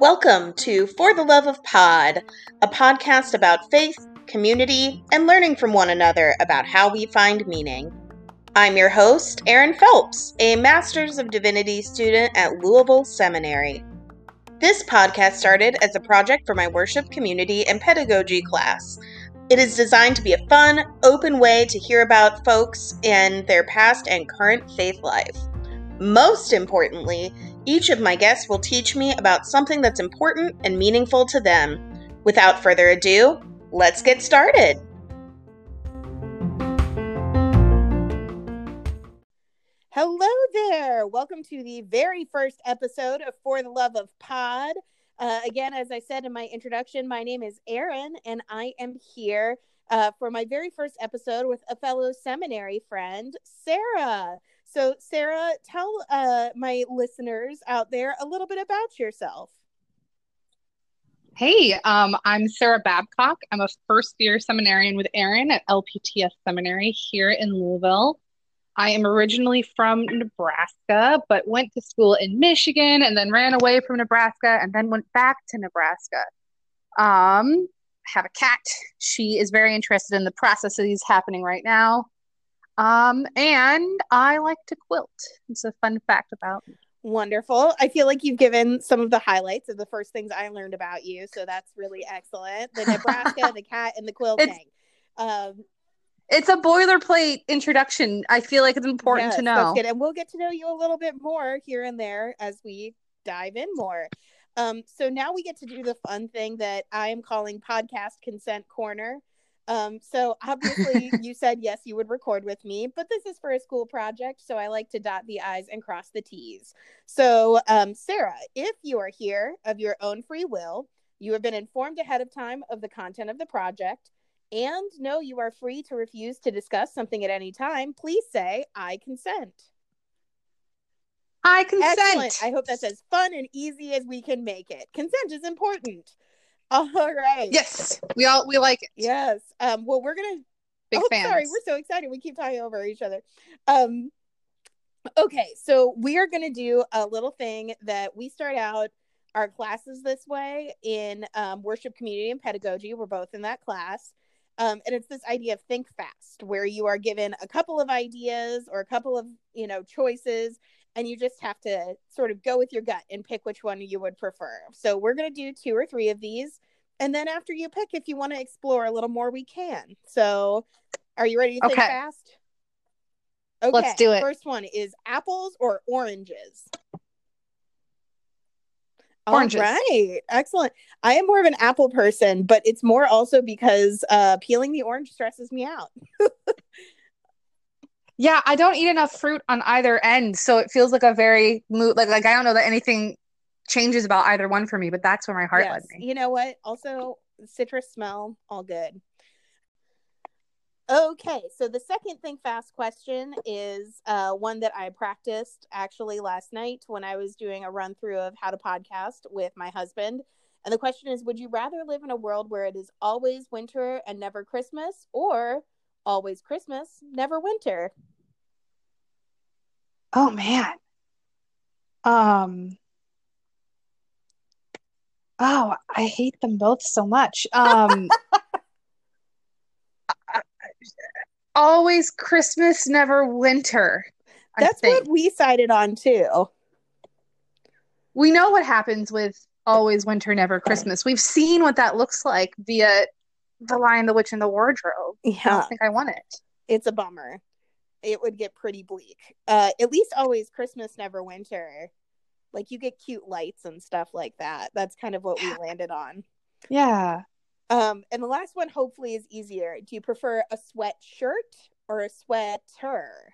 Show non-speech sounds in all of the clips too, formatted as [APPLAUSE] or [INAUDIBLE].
Welcome to For the Love of Pod, a podcast about faith, community, and learning from one another about how we find meaning. I'm your host, Erin Phelps, a Master's of Divinity student at Louisville Seminary. This podcast started as a project for my worship community and pedagogy class. It is designed to be a fun, open way to hear about folks and their past and current faith life. Most importantly, each of my guests will teach me about something that's important and meaningful to them. Without further ado, let's get started. Hello there. Welcome to the very first episode of For the Love of Pod. Uh, again, as I said in my introduction, my name is Erin, and I am here uh, for my very first episode with a fellow seminary friend, Sarah. So, Sarah, tell uh, my listeners out there a little bit about yourself. Hey, um, I'm Sarah Babcock. I'm a first year seminarian with Erin at LPTS Seminary here in Louisville. I am originally from Nebraska, but went to school in Michigan and then ran away from Nebraska and then went back to Nebraska. Um, I have a cat. She is very interested in the processes happening right now. Um, and I like to quilt. It's a fun fact about me. Wonderful. I feel like you've given some of the highlights of the first things I learned about you. So that's really excellent. The Nebraska, [LAUGHS] the cat, and the quilting. Um, it's a boilerplate introduction. I feel like it's important yes, to know. And we'll get to know you a little bit more here and there as we dive in more. Um, so now we get to do the fun thing that I am calling podcast consent corner. Um, so obviously [LAUGHS] you said yes, you would record with me, but this is for a school project, so I like to dot the I's and cross the T's. So, um, Sarah, if you are here of your own free will, you have been informed ahead of time of the content of the project, and no, you are free to refuse to discuss something at any time, please say, I consent. I consent. Excellent. I hope that's as fun and easy as we can make it. Consent is important. [LAUGHS] All right. Yes, we all we like it. Yes. Um. Well, we're gonna. Big oh, fans. Sorry, we're so excited. We keep talking over each other. Um. Okay, so we are gonna do a little thing that we start out our classes this way in um, worship community and pedagogy. We're both in that class. Um, and it's this idea of think fast, where you are given a couple of ideas or a couple of you know choices, and you just have to sort of go with your gut and pick which one you would prefer. So we're going to do two or three of these. And then after you pick, if you want to explore a little more, we can. So are you ready to think okay. fast? Okay. Let's do it. First one is apples or oranges? Oranges. All right. Excellent. I am more of an apple person, but it's more also because uh, peeling the orange stresses me out. [LAUGHS] Yeah, I don't eat enough fruit on either end, so it feels like a very mood like like I don't know that anything changes about either one for me, but that's where my heart yes. led me. You know what? Also, citrus smell, all good. Okay, so the second think fast question is uh, one that I practiced actually last night when I was doing a run through of how to podcast with my husband. And the question is Would you rather live in a world where it is always winter and never Christmas, or always Christmas, never winter? Oh man. Um Oh, I hate them both so much. Um [LAUGHS] always Christmas, never winter. That's what we sided on too. We know what happens with always winter, never Christmas. We've seen what that looks like via the Lion, the Witch, and the Wardrobe. Yeah. I don't think I want it. It's a bummer it would get pretty bleak. Uh, at least always Christmas, never winter. Like you get cute lights and stuff like that. That's kind of what we landed on. Yeah. Um, and the last one hopefully is easier. Do you prefer a sweatshirt or a sweater?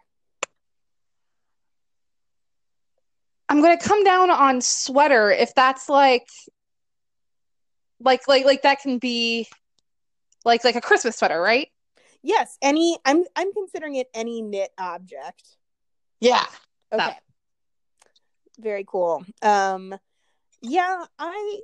I'm gonna come down on sweater if that's like like like like that can be like like a Christmas sweater, right? Yes, any I'm I'm considering it any knit object. Yeah. Okay. Very cool. Um yeah, I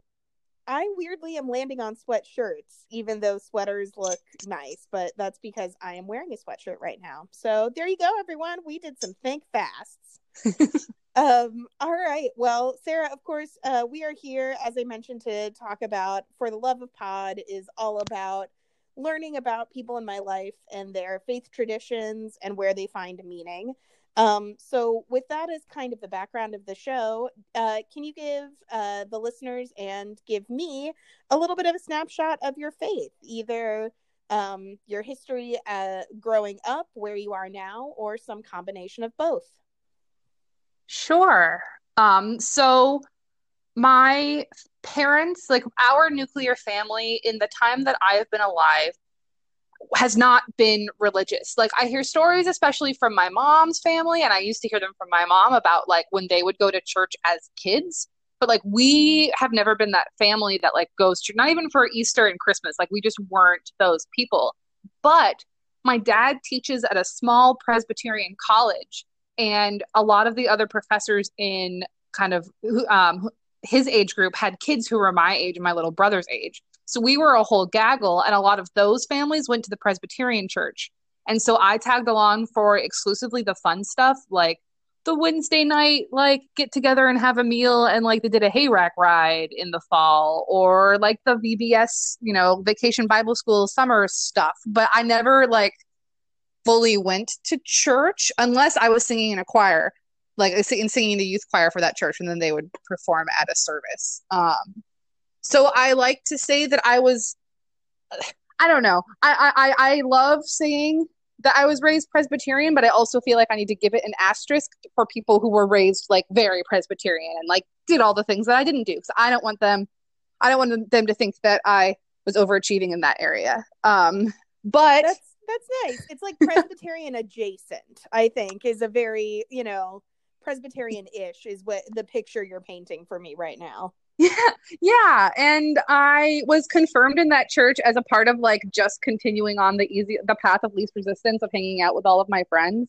I weirdly am landing on sweatshirts, even though sweaters look nice, but that's because I am wearing a sweatshirt right now. So there you go, everyone. We did some think fasts. [LAUGHS] um, all right. Well, Sarah, of course, uh, we are here, as I mentioned, to talk about For the Love of Pod is all about learning about people in my life and their faith traditions and where they find meaning. Um, so, with that as kind of the background of the show, uh, can you give uh, the listeners and give me a little bit of a snapshot of your faith, either um, your history uh, growing up, where you are now, or some combination of both? Sure. Um, so, my parents, like our nuclear family, in the time that I have been alive, has not been religious. Like I hear stories, especially from my mom's family, and I used to hear them from my mom about like when they would go to church as kids. But like we have never been that family that like goes to not even for Easter and Christmas. Like we just weren't those people. But my dad teaches at a small Presbyterian college, and a lot of the other professors in kind of um, his age group had kids who were my age and my little brother's age. So we were a whole gaggle, and a lot of those families went to the Presbyterian church. And so I tagged along for exclusively the fun stuff, like the Wednesday night, like get together and have a meal, and like they did a hay rack ride in the fall, or like the VBS, you know, Vacation Bible School summer stuff. But I never like fully went to church unless I was singing in a choir, like in singing the youth choir for that church, and then they would perform at a service. Um, so I like to say that I was, I don't know. I, I, I love saying that I was raised Presbyterian, but I also feel like I need to give it an asterisk for people who were raised like very Presbyterian and like did all the things that I didn't do. Because I don't want them, I don't want them to think that I was overachieving in that area. Um, but that's that's nice. It's like Presbyterian [LAUGHS] adjacent. I think is a very you know Presbyterian ish is what the picture you're painting for me right now. Yeah, [LAUGHS] yeah. And I was confirmed in that church as a part of like just continuing on the easy the path of least resistance of hanging out with all of my friends.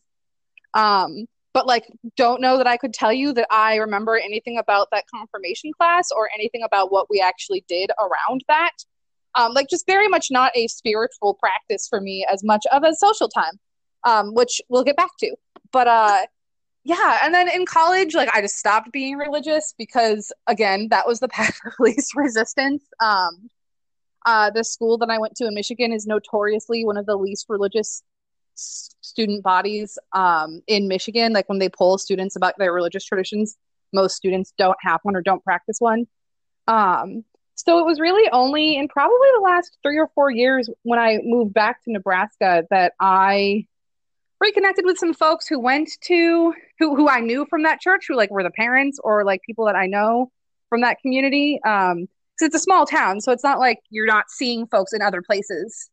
Um, but like don't know that I could tell you that I remember anything about that confirmation class or anything about what we actually did around that. Um, like just very much not a spiritual practice for me as much of a social time, um, which we'll get back to. But uh yeah and then in college like i just stopped being religious because again that was the [LAUGHS] path of least resistance. Um uh the school that i went to in michigan is notoriously one of the least religious student bodies um in michigan. Like when they poll students about their religious traditions most students don't have one or don't practice one. Um so it was really only in probably the last three or four years when i moved back to nebraska that i reconnected with some folks who went to who who I knew from that church who like were the parents or like people that I know from that community. Um, because it's a small town, so it's not like you're not seeing folks in other places.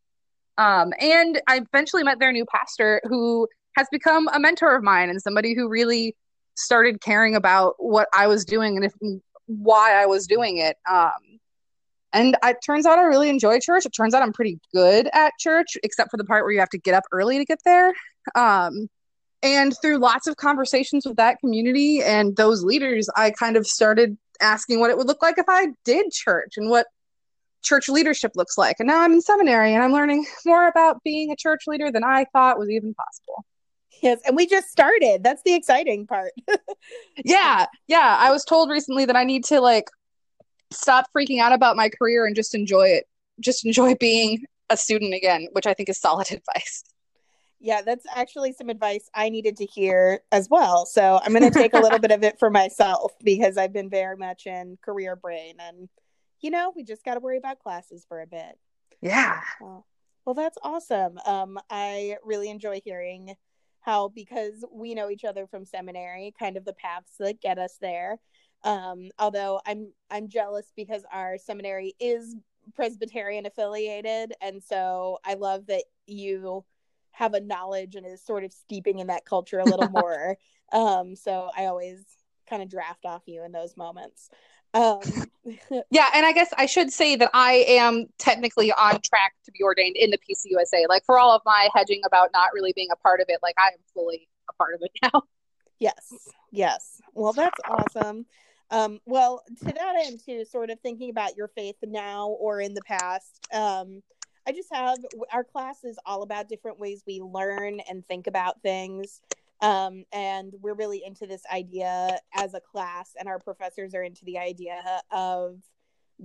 Um, and I eventually met their new pastor who has become a mentor of mine and somebody who really started caring about what I was doing and if, why I was doing it. Um, and it turns out I really enjoy church. It turns out I'm pretty good at church, except for the part where you have to get up early to get there. Um, and through lots of conversations with that community and those leaders, I kind of started asking what it would look like if I did church and what church leadership looks like. And now I'm in seminary and I'm learning more about being a church leader than I thought was even possible. Yes, and we just started. That's the exciting part. [LAUGHS] yeah, yeah. I was told recently that I need to like stop freaking out about my career and just enjoy it. Just enjoy being a student again, which I think is solid [LAUGHS] advice. Yeah, that's actually some advice I needed to hear as well. So I'm going to take a little [LAUGHS] bit of it for myself because I've been very much in career brain. And, you know, we just got to worry about classes for a bit. Yeah. Well, well, that's awesome. Um, I really enjoy hearing how, because we know each other from seminary, kind of the paths that get us there. Um, although I'm I'm jealous because our seminary is Presbyterian affiliated, and so I love that you have a knowledge and is sort of steeping in that culture a little [LAUGHS] more. Um, so I always kind of draft off you in those moments. Um, [LAUGHS] yeah, and I guess I should say that I am technically on track to be ordained in the PCUSA. Like for all of my hedging about not really being a part of it, like I am fully a part of it now. [LAUGHS] Yes, yes. Well, that's awesome. Um, well, to that end, too, sort of thinking about your faith now or in the past, um, I just have our class is all about different ways we learn and think about things. Um, and we're really into this idea as a class, and our professors are into the idea of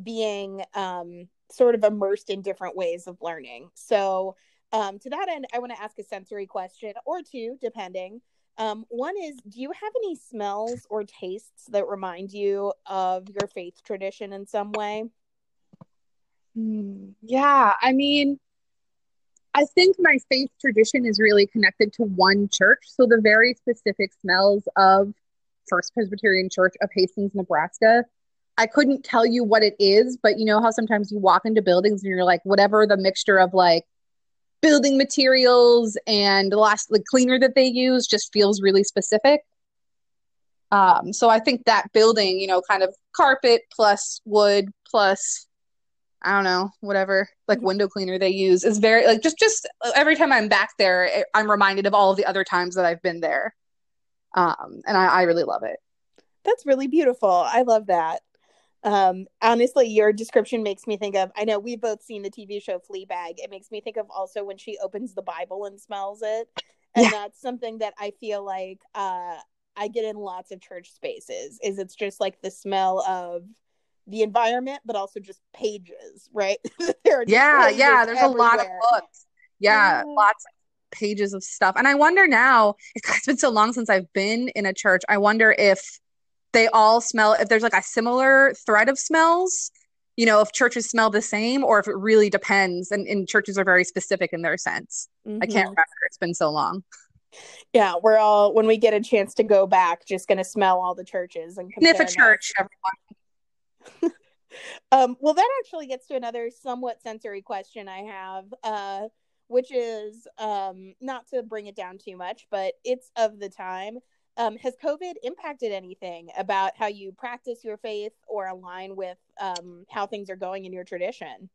being um, sort of immersed in different ways of learning. So, um, to that end, I want to ask a sensory question or two, depending. Um, one is Do you have any smells or tastes that remind you of your faith tradition in some way? Mm, yeah, I mean, I think my faith tradition is really connected to one church. So the very specific smells of First Presbyterian Church of Hastings, Nebraska. I couldn't tell you what it is, but you know how sometimes you walk into buildings and you're like, whatever the mixture of like building materials and the last the cleaner that they use just feels really specific. Um, so I think that building, you know, kind of carpet plus wood plus I don't know, whatever like window cleaner they use is very like just just every time I'm back there, I'm reminded of all of the other times that I've been there, um, and I, I really love it. That's really beautiful. I love that. Um, honestly, your description makes me think of. I know we've both seen the TV show Fleabag. It makes me think of also when she opens the Bible and smells it, and yeah. that's something that I feel like uh, I get in lots of church spaces. Is it's just like the smell of the environment, but also just pages, right? [LAUGHS] yeah, yeah. There's everywhere. a lot of books. Yeah, lots of pages of stuff. And I wonder now, [LAUGHS] it's been so long since I've been in a church. I wonder if they all smell, if there's like a similar thread of smells, you know, if churches smell the same or if it really depends. And, and churches are very specific in their sense. Mm-hmm. I can't remember. It's been so long. Yeah, we're all when we get a chance to go back, just gonna smell all the churches and sniff a church. Everyone [LAUGHS] um, well, that actually gets to another somewhat sensory question I have, uh, which is um, not to bring it down too much, but it's of the time. Um, has COVID impacted anything about how you practice your faith or align with um, how things are going in your tradition?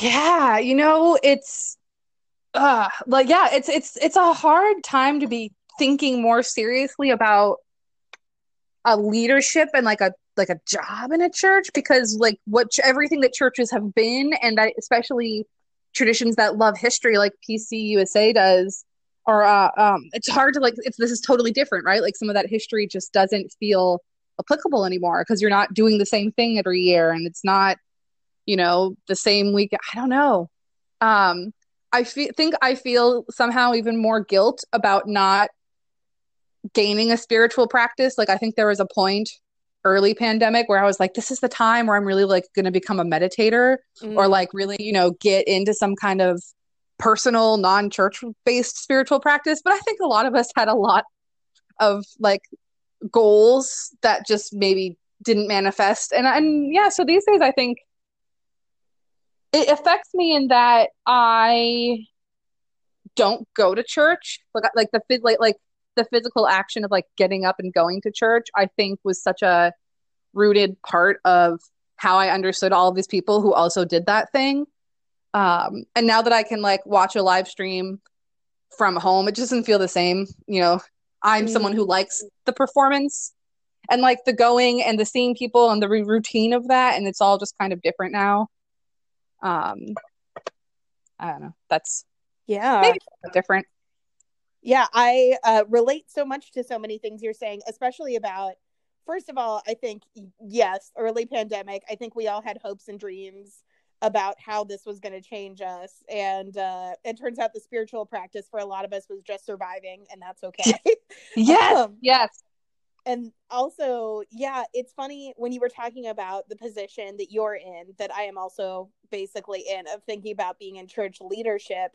Yeah, you know, it's uh, like yeah, it's it's it's a hard time to be thinking more seriously about a leadership and like a like a job in a church because like what everything that churches have been and especially traditions that love history like PCUSA does or uh, um, it's hard to like it's this is totally different right? Like some of that history just doesn't feel applicable anymore because you're not doing the same thing every year and it's not you know the same week i don't know. Um i fe- think i feel somehow even more guilt about not gaining a spiritual practice like i think there was a point early pandemic where I was like, this is the time where I'm really like going to become a meditator mm. or like really, you know, get into some kind of personal, non church based spiritual practice. But I think a lot of us had a lot of like goals that just maybe didn't manifest. And, and yeah, so these days I think it affects me in that I don't go to church. Like, like the, like, like the physical action of like getting up and going to church, I think was such a rooted part of how I understood all of these people who also did that thing. Um, and now that I can like watch a live stream from home, it just doesn't feel the same. You know, I'm mm. someone who likes the performance and like the going and the seeing people and the routine of that. And it's all just kind of different now. Um, I don't know. That's yeah, different yeah i uh, relate so much to so many things you're saying especially about first of all i think yes early pandemic i think we all had hopes and dreams about how this was going to change us and uh, it turns out the spiritual practice for a lot of us was just surviving and that's okay. [LAUGHS] Yes um, yes. and also yeah it's funny when you were talking about the position that you're in that i am also basically in of thinking about being in church leadership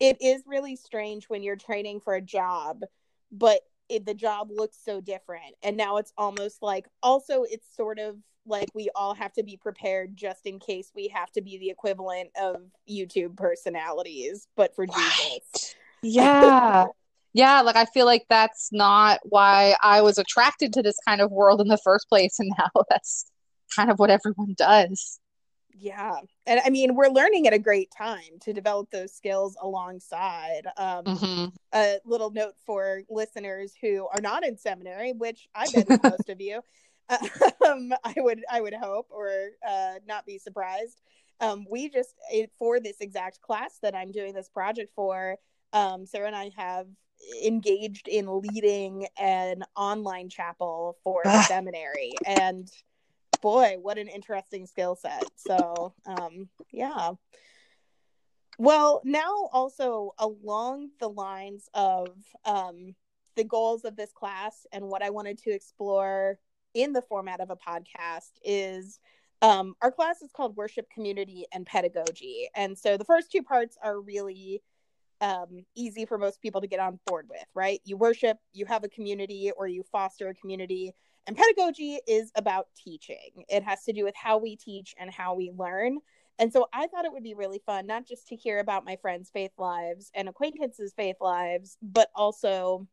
it is really strange when you're training for a job, but it, the job looks so different. And now it's almost like, also, it's sort of like we all have to be prepared just in case we have to be the equivalent of YouTube personalities, but for right. Jesus. Yeah. [LAUGHS] yeah, like I feel like that's not why I was attracted to this kind of world in the first place. And now [LAUGHS] that's kind of what everyone does. Yeah. And I mean, we're learning at a great time to develop those skills alongside. Um, mm-hmm. A little note for listeners who are not in seminary, which I bet most of you, [LAUGHS] [LAUGHS] um, I would I would hope or uh, not be surprised. Um, we just for this exact class that I'm doing this project for, um, Sarah and I have engaged in leading an online chapel for the seminary and boy, what an interesting skill set. So, um, yeah. Well, now also along the lines of um, the goals of this class and what I wanted to explore in the format of a podcast is um, our class is called Worship Community and Pedagogy. And so the first two parts are really um, easy for most people to get on board with, right? You worship, you have a community, or you foster a community and pedagogy is about teaching. It has to do with how we teach and how we learn. And so I thought it would be really fun, not just to hear about my friends' faith lives and acquaintances' faith lives, but also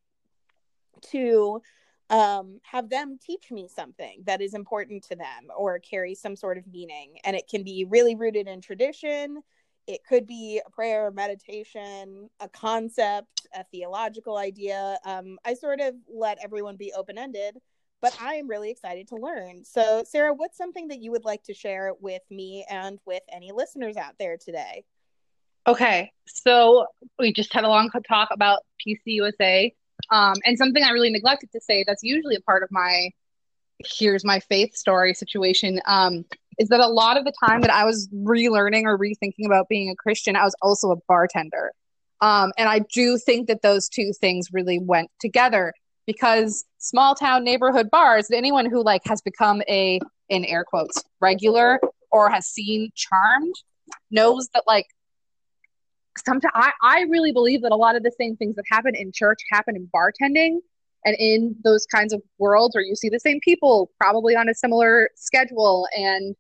to um, have them teach me something that is important to them or carry some sort of meaning. And it can be really rooted in tradition. It could be a prayer, meditation, a concept, a theological idea. Um, I sort of let everyone be open ended but I am really excited to learn. So, Sarah, what's something that you would like to share with me and with any listeners out there today? Okay, so we just had a long talk about PCUSA, um, and something I really neglected to say that's usually a part of my here's my faith story situation um, is that a lot of the time that I was relearning or rethinking about being a Christian, I was also a bartender. Um, and I do think that those two things really went together because small town neighborhood bars, anyone who like has become a in air quotes regular or has seen Charmed knows that like sometimes I, I really believe that a lot of the same things that happen in church happen in bartending and in those kinds of worlds where you see the same people probably on a similar schedule and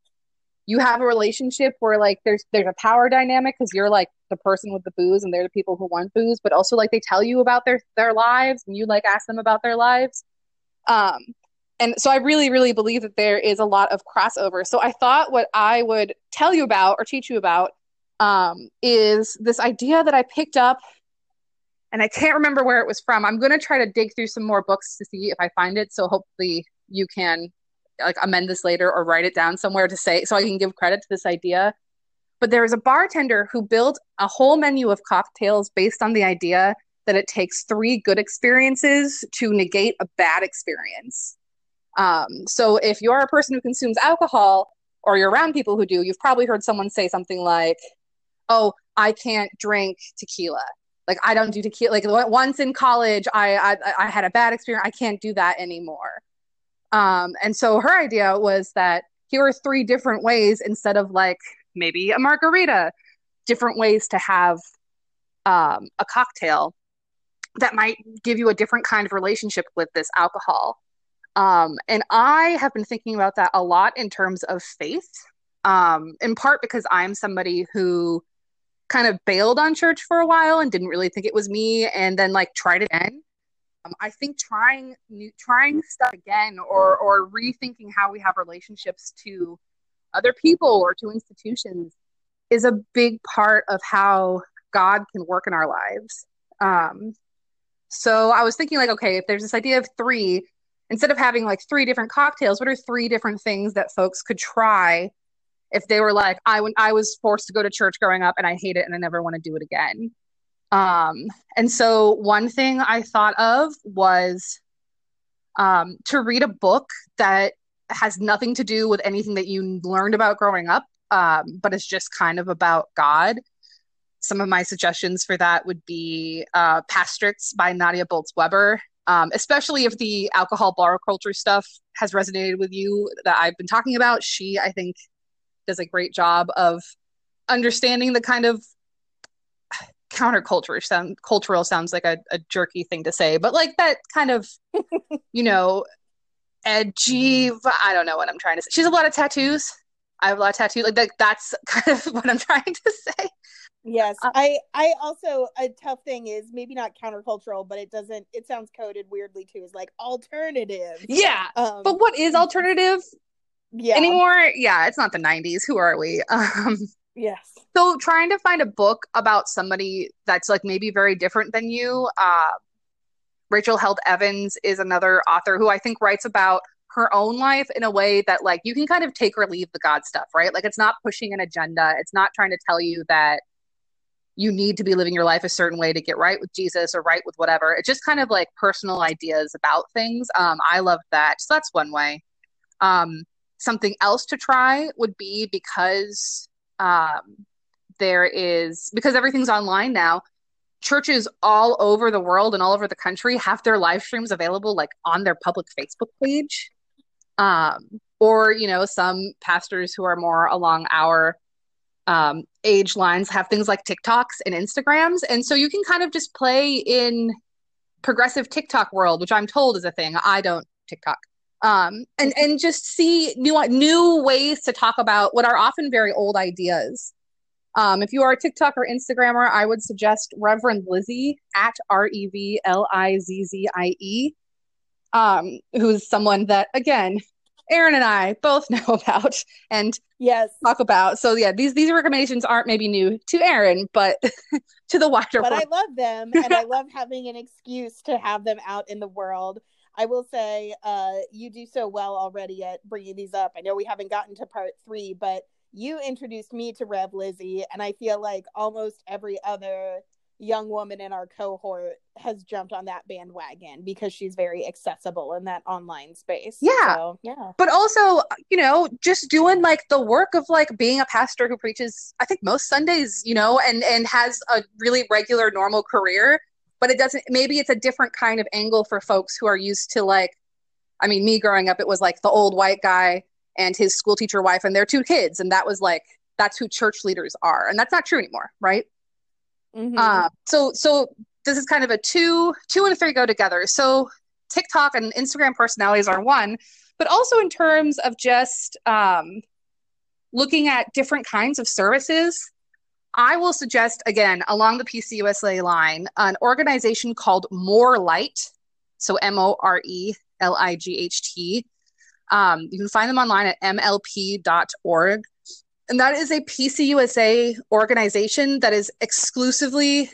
you have a relationship where like there's there's a power dynamic because you're like the person with the booze and they're the people who want booze but also like they tell you about their their lives and you like ask them about their lives. Um and so i really really believe that there is a lot of crossover. So i thought what i would tell you about or teach you about um is this idea that i picked up and i can't remember where it was from. I'm going to try to dig through some more books to see if i find it. So hopefully you can like amend this later or write it down somewhere to say so I can give credit to this idea. But there was a bartender who built a whole menu of cocktails based on the idea that it takes three good experiences to negate a bad experience. Um, so if you're a person who consumes alcohol or you're around people who do, you've probably heard someone say something like, "Oh, I can't drink tequila." Like I don't do tequila. Like once in college, I I, I had a bad experience. I can't do that anymore. Um, and so her idea was that here are three different ways instead of like maybe a margarita, different ways to have um, a cocktail that might give you a different kind of relationship with this alcohol. Um, and I have been thinking about that a lot in terms of faith, um, in part because I'm somebody who kind of bailed on church for a while and didn't really think it was me, and then like tried it again um, I think trying new, trying stuff again or or rethinking how we have relationships to other people or to institutions is a big part of how God can work in our lives. Um, so I was thinking like, okay, if there's this idea of three, instead of having like three different cocktails, what are three different things that folks could try if they were like, I when I was forced to go to church growing up and I hate it and I never want to do it again. Um, and so one thing I thought of was um, to read a book that has nothing to do with anything that you learned about growing up, um, but it's just kind of about God. Some of my suggestions for that would be uh, Pastrix by Nadia Bolz Weber, um, especially if the alcohol bar culture stuff has resonated with you that I've been talking about. She, I think, does a great job of understanding the kind of counterculture sound cultural sounds like a, a jerky thing to say, but like that kind of, [LAUGHS] you know, edgy. I don't know what I'm trying to say. She has a lot of tattoos. I have a lot of tattoos. Like that, that's [LAUGHS] kind of what I'm trying to say. Yes, uh, I I also a tough thing is maybe not countercultural, but it doesn't. It sounds coded weirdly too. Is like alternative. Yeah, um, but what is alternative? yeah. anymore. Yeah, it's not the 90s. Who are we? [LAUGHS] Um, yes. So trying to find a book about somebody that's like maybe very different than you. Uh, Rachel Held Evans is another author who I think writes about her own life in a way that like you can kind of take or leave the God stuff, right? Like it's not pushing an agenda. It's not trying to tell you that you need to be living your life a certain way to get right with Jesus or right with whatever. It's just kind of like personal ideas about things. Um, I love that. So that's one way. Um, something else to try would be because um, there is because everything's online now churches all over the world and all over the country have their live streams available like on their public facebook page. Um, or you know some pastors who are more along our um, age lines have things like tiktoks and instagrams. And so you can kind of just play in progressive tiktok world which i'm told is a thing. I don't tiktok. Um, and and just see new new ways to talk about what are often very old ideas. Um, if you are a TikTok or Instagrammer, I would suggest Reverend Lizzie at R E V L I Z Z I E, um, who's someone that again Erin and I both [LAUGHS] know about and yes talk about. So yeah, these these recommendations aren't maybe new to Erin, but [LAUGHS] to the wider but world. I love them, [LAUGHS] and I love having an excuse to have them out in the world. I will say, uh, you do so well already at bringing these up. I know we haven't gotten to part three, but you introduced me to Rev Lizzie, and I feel like almost every other young woman in our cohort has jumped on that bandwagon because she's very accessible in that online space. Yeah. So, yeah. But also, uh, you know, just doing like the work of like being a pastor who preaches, I think most Sundays, you know, and and has a really regular normal career but it doesn't maybe it's a different kind of angle for folks who are used to like i mean me growing up it was like the old white guy and his school teacher wife and their two kids. And that was like that's who church leaders are. And that's not true anymore right? Mm-hmm. uh, so so this is kind of a two two and a three go together. So tiktok and instagram personalities are one but also in terms of just um, looking at different kinds of services I will suggest again along the PCUSA line an organization called More Light, so M O R E L I G H T. Um, you can find them online at mlp.org. And that is a PCUSA organization that is exclusively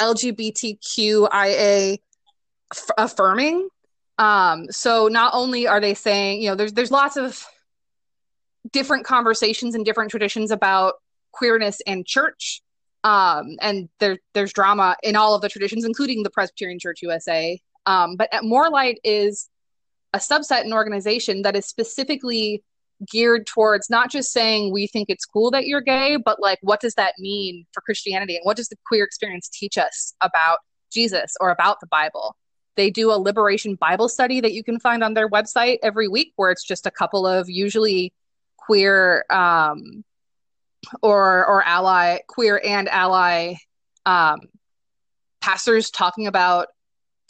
LGBTQIA f- affirming. Um, so not only are they saying, you know, there's there's lots of different conversations and different traditions about queerness and church. Um, and there, there's drama in all of the traditions, including the Presbyterian Church USA. Um, but at More Light is a subset and organization that is specifically geared towards not just saying we think it's cool that you're gay, but like what does that mean for Christianity and what does the queer experience teach us about Jesus or about the Bible? They do a liberation Bible study that you can find on their website every week, where it's just a couple of usually queer um, or or ally queer and ally um, pastors talking about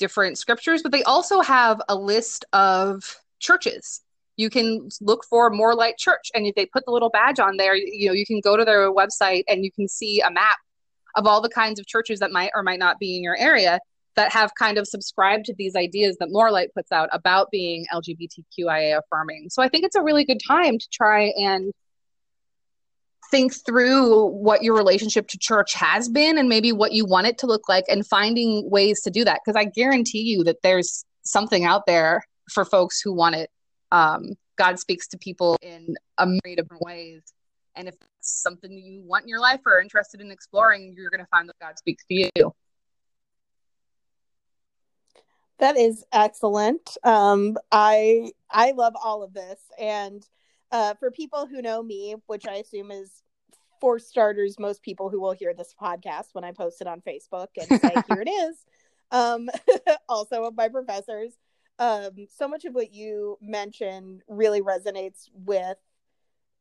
different scriptures, but they also have a list of churches. You can look for More Light Church, and if they put the little badge on there, you know you can go to their website and you can see a map of all the kinds of churches that might or might not be in your area that have kind of subscribed to these ideas that More Light puts out about being LGBTQIA affirming. So I think it's a really good time to try and think through what your relationship to church has been and maybe what you want it to look like and finding ways to do that. Because i guarantee you that there's something out there for folks who want it. Um, god speaks to people in a myriad of different ways. And if it's something you want in your life or are interested in exploring you're going to find that god speaks to you. That is excellent. Um, i i love all of this. And uh, for people who know me, which I assume is for starters, most people who will hear this podcast when I post it on Facebook and say, here it [LAUGHS] is. Um, [LAUGHS] also of my professors. Um, so much of what you mentioned really resonates with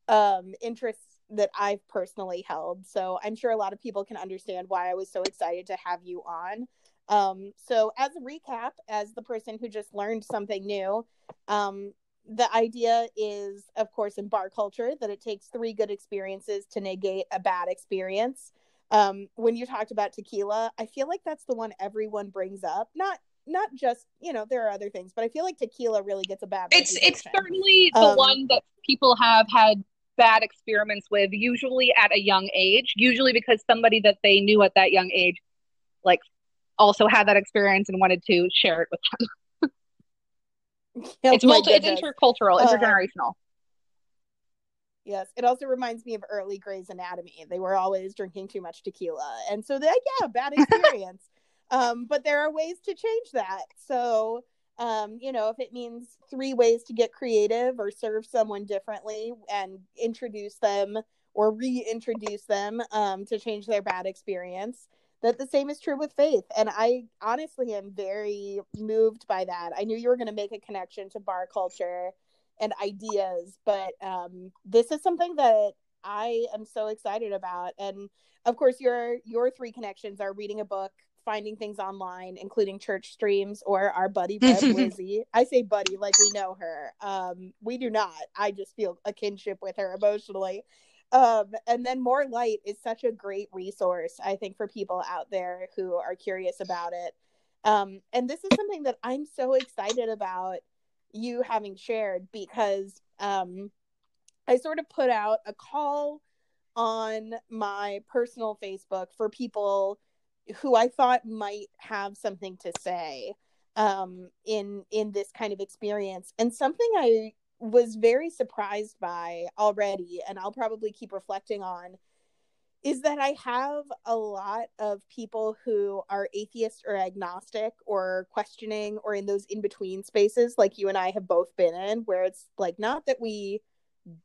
um, interests that I've personally held. So I'm sure a lot of people can understand why I was so excited to have you on. Um, so, as a recap, as the person who just learned something new, um, the idea is, of course, in bar culture, that it takes three good experiences to negate a bad experience. Um, when you talked about tequila, I feel like that's the one everyone brings up. Not not just you know there are other things, but I feel like tequila really gets a bad. It's it's certainly the Um, one that people have had bad experiments with, usually at a young age. Usually because somebody that they knew at that young age, like, also had that experience and wanted to share it with them. [LAUGHS] [LAUGHS] Oh it's multi, it's intercultural, Uh, intergenerational. Yes, it also reminds me of early Grey's Anatomy. They were always drinking too much tequila, and so they yeah, bad [LAUGHS] experience. um, but there are ways to change that. So, um, you know, if it means three ways to get creative or serve someone differently and introduce them or reintroduce them um, to change their bad experience, that the same is true with faith. And I honestly am very moved by that. I knew you were going to make a connection to bar culture and ideas but um this is something that i am so excited about. And of course your your three connections are reading a book finding things online including church streams or our buddy [LAUGHS] Rev lizzie. I say buddy like we know her. Um we do not. I just feel a kinship with her emotionally um and then more light is such a great resource i think for people out there who are curious about it. Um and this is something that i'm so excited about you having shared because um I sort of put out a call on my personal Facebook for people who I thought might have something to say um in in this kind of experience. And something I was very surprised by already and I'll probably keep reflecting on is that I have a lot of people who are atheist or agnostic or questioning or in those in between spaces, like you and I have both been in, where it's like not that we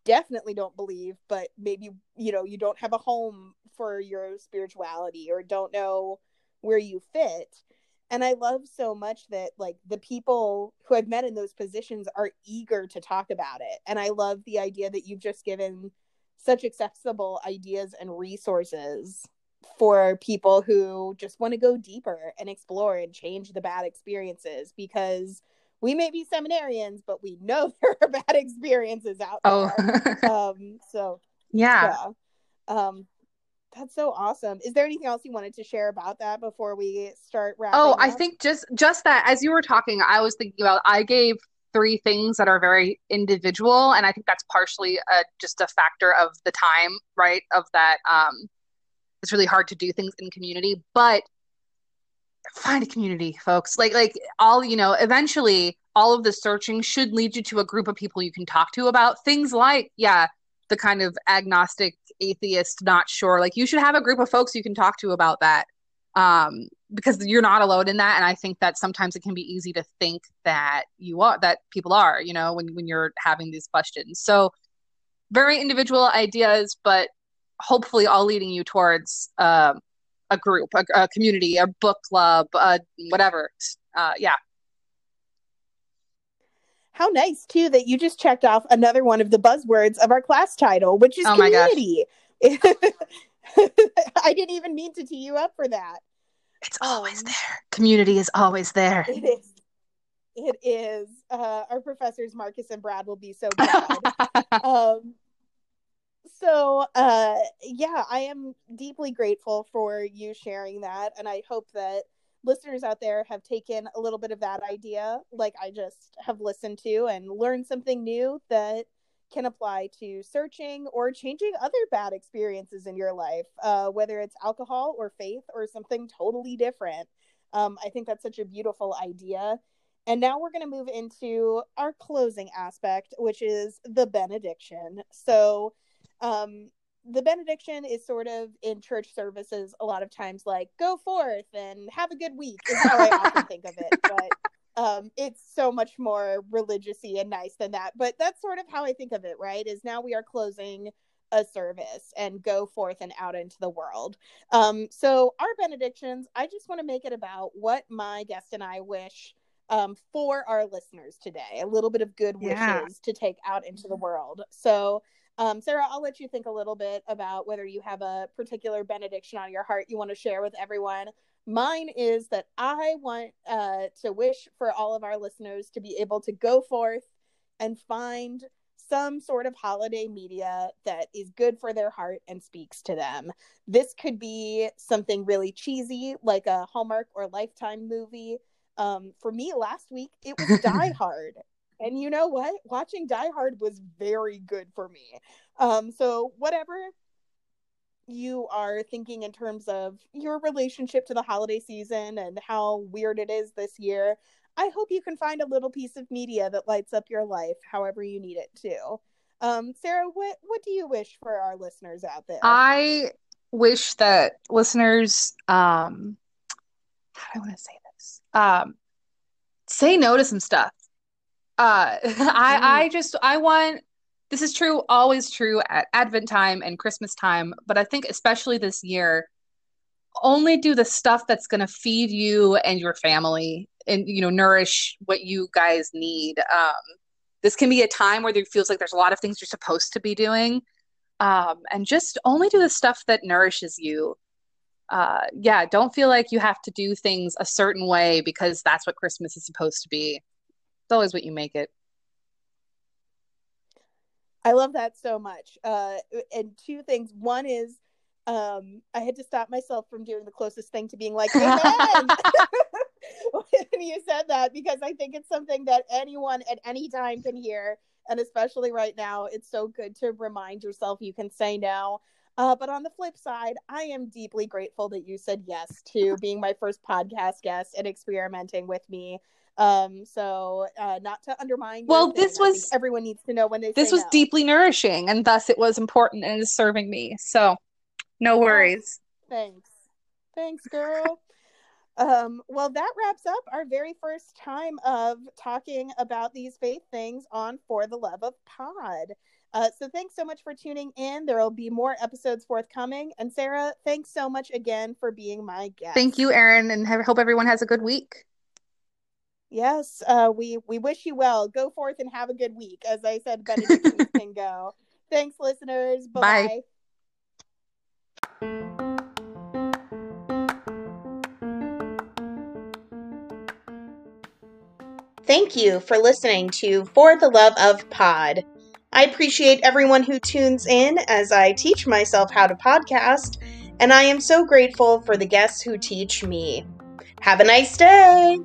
definitely don't believe, but maybe, you know, you don't have a home for your spirituality or don't know where you fit. And I love so much that like the people who I've met in those positions are eager to talk about it. And I love the idea that you've just given such accessible ideas and resources for people who just want to go deeper and explore and change the bad experiences because we may be seminarians but we know [LAUGHS] there are bad experiences out Oh, there [LAUGHS] um so yeah. yeah um that's so awesome is there anything else you wanted to share about that before we start wrapping Oh, I up? think just just that as you were talking, I was thinking about I gave three things that are very individual, and I think that's partially uh just a factor of the time, right? Of that, um, it's really hard to do things in community, but find a community, folks. Like like all, you know, eventually all of the searching should lead you to a group of people you can talk to about things like, yeah, the kind of agnostic, atheist, not sure. Like you should have a group of folks you can talk to about that. Um, because you're not alone in that. And I think that sometimes it can be easy to think that you are, that people are, you know, when, when you're having these questions. So very individual ideas, but hopefully all leading you towards um, a group, a, a community, a book club, uh, whatever. Uh, yeah. How nice too that you just checked off another one of the buzzwords of our class title, which is Oh my community. [LAUGHS] I didn't even mean to tee you up for that. It's always there. Community is always there. It is. It is. Uh, our professors Marcus and Brad will be so [LAUGHS] proud. um, so uh, yeah, I am deeply grateful for you sharing that, and I hope that listeners out there have taken a little bit of that idea, like I just have listened to, and learned something new that can apply to searching or changing other bad experiences in your life, uh, whether it's alcohol or faith or something totally different. Um, I think that's such a beautiful idea. And now we're going to move into our closing aspect, which is the benediction. So, um, the benediction is sort of in church services a lot of times like go forth and have a good week is how I often think of it. [LAUGHS] But um, it's so much more religiousy and nice than that. But that's sort of how I think of it, right? Is now we are closing a service and go forth and out into the world. Um, so our benedictions, I just want to make it about what my guest and I wish um, for our listeners today. A little bit of good wishes Yeah. to take out into the world. So um, Sarah, I'll let you think a little bit about whether you have a particular benediction on your heart you want to share with everyone. Mine is that I want uh, to wish for all of our listeners to be able to go forth and find some sort of holiday media that is good for their heart and speaks to them. This could be something really cheesy, like a Hallmark or Lifetime movie. Um, for me last week, it was [LAUGHS] Die Hard. And you know what? Watching Die Hard was very good for me. Um, so whatever you are thinking in terms of your relationship to the holiday season and how weird it is this year, I hope you can find a little piece of media that lights up your life however you need it to. Um, Sarah, what what do you wish for our listeners out there? I wish that listeners um how do I want to say this? Um say no to some stuff. Uh [LAUGHS] I mm. I just I want this is true always true at Advent time and Christmas time, but I think especially this year only do the stuff that's going to feed you and your family and you know nourish what you guys need. Um this can be a time where there feels like there's a lot of things you're supposed to be doing um, and just only do the stuff that nourishes you uh, yeah don't feel like you have to do things a certain way because that's what christmas is supposed to be it's always what you make it i love that so much uh, and two things one is um, i had to stop myself from doing the closest thing to being like amen [LAUGHS] when you said that because I think it's something that anyone at any time can hear. And especially right now, it's so good to remind yourself you can say no. Uh, but on the flip side, I am deeply grateful that you said yes to being my first podcast guest and experimenting with me. Um, so uh, not to undermine. Well, this was everyone needs to know when they. This was no. deeply nourishing, and thus it was important and is serving me. So, no worries. Thanks, thanks, girl. [LAUGHS] Um, well, that wraps up our very first time of talking about these faith things on For the Love of Pod. Uh, so thanks so much for tuning in. There will be more episodes forthcoming. And Sarah, thanks so much again for being my guest. Thank you, Erin, and hope everyone has a good week. Yes, uh, we we wish you well. Go forth and have a good week, as I said, Benedict [LAUGHS] can go. Thanks, listeners. Bye-bye. Bye. Thank you for listening to For the Love of Pod. I appreciate everyone who tunes in as I teach myself how to podcast, and I am so grateful for the guests who teach me. Have a nice day!